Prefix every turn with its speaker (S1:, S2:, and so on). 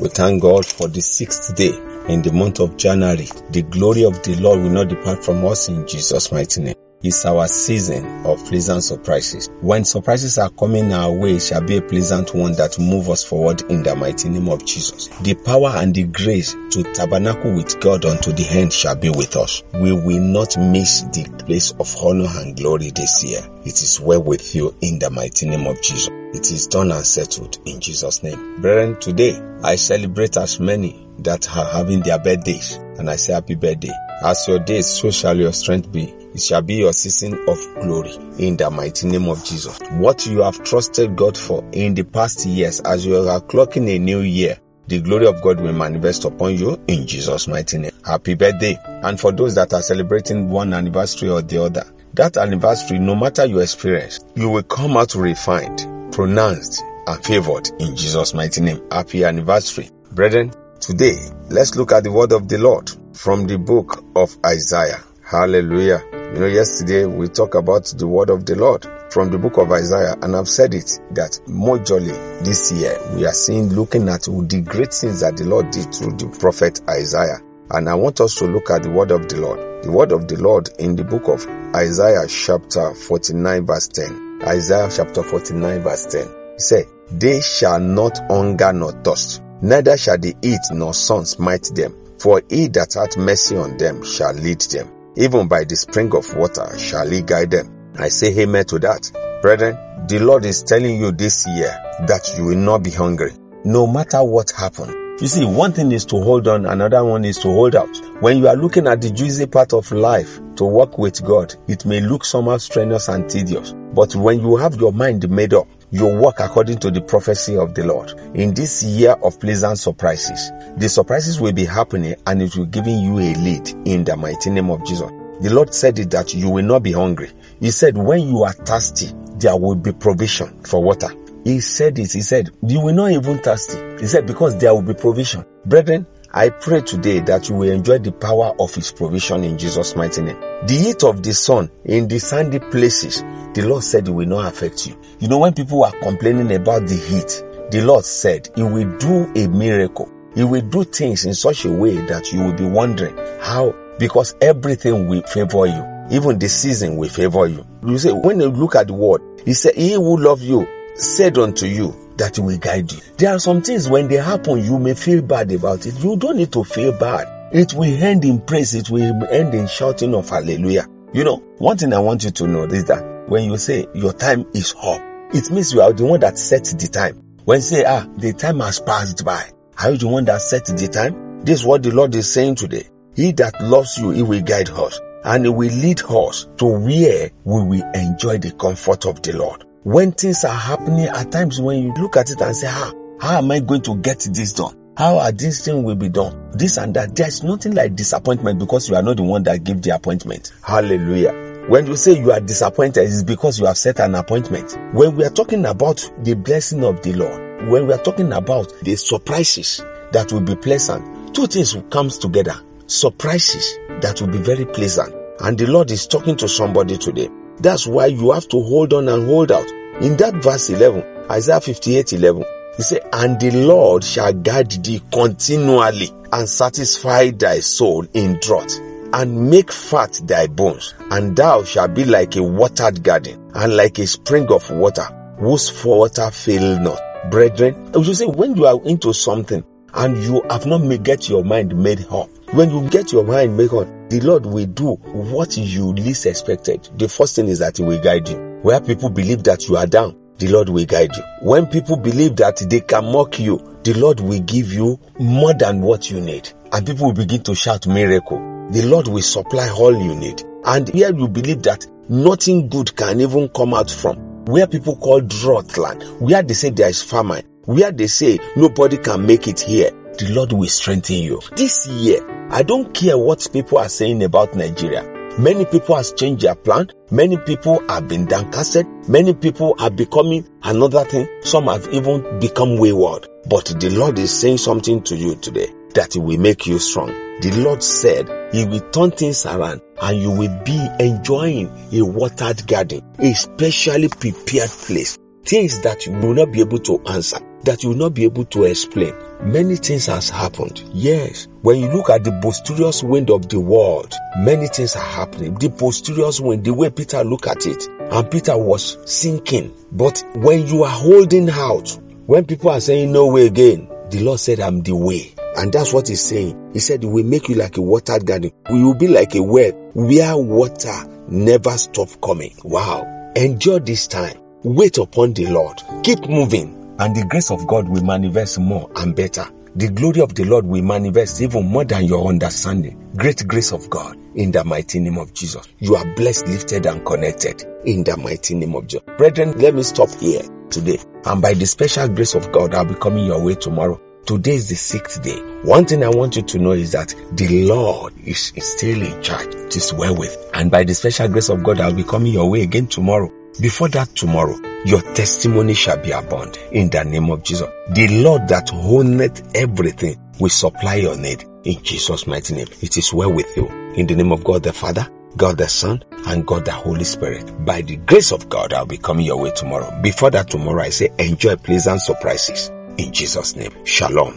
S1: We thank God for the sixth day in the month of January. The glory of the Lord will not depart from us in Jesus' mighty name. It's our season of pleasant surprises. When surprises are coming our way, it shall be a pleasant one that move us forward in the mighty name of Jesus. The power and the grace to tabernacle with God unto the end shall be with us. We will not miss the place of honor and glory this year. It is well with you in the mighty name of Jesus. It is done and settled in Jesus' name. Brethren, today I celebrate as many that are having their birthdays and I say happy birthday. As your days, so shall your strength be. It shall be your season of glory in the mighty name of Jesus. What you have trusted God for in the past years as you are clocking a new year, the glory of God will manifest upon you in Jesus' mighty name. Happy birthday. And for those that are celebrating one anniversary or the other, that anniversary, no matter your experience, you will come out refined, pronounced, and favored in Jesus' mighty name. Happy anniversary. Brethren, today, let's look at the word of the Lord from the book of Isaiah. Hallelujah. You know, yesterday we talked about the word of the Lord from the book of Isaiah, and I've said it that majorly this year we are seeing looking at the great things that the Lord did through the prophet Isaiah. And I want us to look at the word of the Lord. The word of the Lord in the book of Isaiah chapter 49 verse 10. Isaiah chapter 49 verse 10. He said, They shall not hunger nor thirst, neither shall they eat nor sun smite them. For he that hath mercy on them shall lead them. Even by the spring of water shall he guide them. I say amen to that. Brethren, the Lord is telling you this year that you will not be hungry. No matter what happens. You see, one thing is to hold on, another one is to hold out. When you are looking at the juicy part of life to work with God, it may look somehow strenuous and tedious. But when you have your mind made up, you work according to the prophecy of the Lord. In this year of pleasant surprises, the surprises will be happening and it will giving you a lead in the mighty name of Jesus. The Lord said it that you will not be hungry. He said, when you are thirsty, there will be provision for water. He said this. He said, you will not even thirsty. He said, because there will be provision. Brethren, I pray today that you will enjoy the power of His provision in Jesus' mighty name. The heat of the sun in the sandy places, the Lord said it will not affect you. You know, when people are complaining about the heat, the Lord said He will do a miracle. He will do things in such a way that you will be wondering how, because everything will favor you. Even the season will favor you. You say, when you look at the word, He said, He will love you said unto you, that will guide you. There are some things when they happen, you may feel bad about it. You don't need to feel bad. It will end in praise. It will end in shouting of hallelujah. You know, one thing I want you to know is that when you say your time is up, it means you are the one that sets the time. When you say, ah, the time has passed by, are you the one that set the time? This is what the Lord is saying today. He that loves you, he will guide us and he will lead us to where we will enjoy the comfort of the Lord when things are happening at times when you look at it and say, how, how am I going to get this done? How are these things will be done? This and that. There's nothing like disappointment because you are not the one that gave the appointment. Hallelujah. When you say you are disappointed, it's because you have set an appointment. When we are talking about the blessing of the Lord, when we are talking about the surprises that will be pleasant, two things will come together. Surprises that will be very pleasant. And the Lord is talking to somebody today. That's why you have to hold on and hold out. In that verse 11, Isaiah 58 11, he said, And the Lord shall guide thee continually and satisfy thy soul in drought and make fat thy bones, and thou shalt be like a watered garden and like a spring of water whose water fail not. Brethren, you say when you are into something and you have not made, get your mind made up, when you get your mind made up, the Lord will do what you least expected. The first thing is that He will guide you. Where people believe that you are down, the Lord will guide you. When people believe that they can mock you, the Lord will give you more than what you need. And people will begin to shout miracle. The Lord will supply all you need. And here you believe that nothing good can even come out from. Where people call drought land, where they say there is famine, where they say nobody can make it here. the Lord will strengthen you. This year, I don't care what people are saying about Nigeria. Many people has changed their plan. Many people have been downcasted. Many people are becoming another thing. Some have even become wayward. But the Lord is saying something to you today that will make you strong. The Lord said He will turn things around and you will be enjoying a watered garden, a specially prepared place. Things that you will not be able to answer, that you will not be able to explain. Many things has happened. Yes. When you look at the boisterous wind of the world, many things are happening. The boisterous wind, the way Peter looked at it, and Peter was sinking. But when you are holding out, when people are saying no way again, the Lord said, I'm the way. And that's what he's saying. He said, we make you like a watered garden. We will be like a well where water never stop coming. Wow. Enjoy this time. Wait upon the Lord. Keep moving. And the grace of God will manifest more and better. The glory of the Lord will manifest even more than your understanding. Great grace of God in the mighty name of Jesus. You are blessed, lifted, and connected in the mighty name of Jesus. Brethren, let me stop here today. And by the special grace of God, I'll be coming your way tomorrow. Today is the sixth day. One thing I want you to know is that the Lord is, still in charge. It is well with. And by the special grace of God, I'll be coming your way again tomorrow. Before that tomorrow, your testimony shall be abundant in the name of Jesus. The Lord that owneth everything will supply your need in Jesus' mighty name. It is well with you. In the name of God the Father, God the Son, and God the Holy Spirit. By the grace of God, I'll be coming your way tomorrow. Before that tomorrow, I say enjoy pleasant surprises. In Jesus' name. Shalom.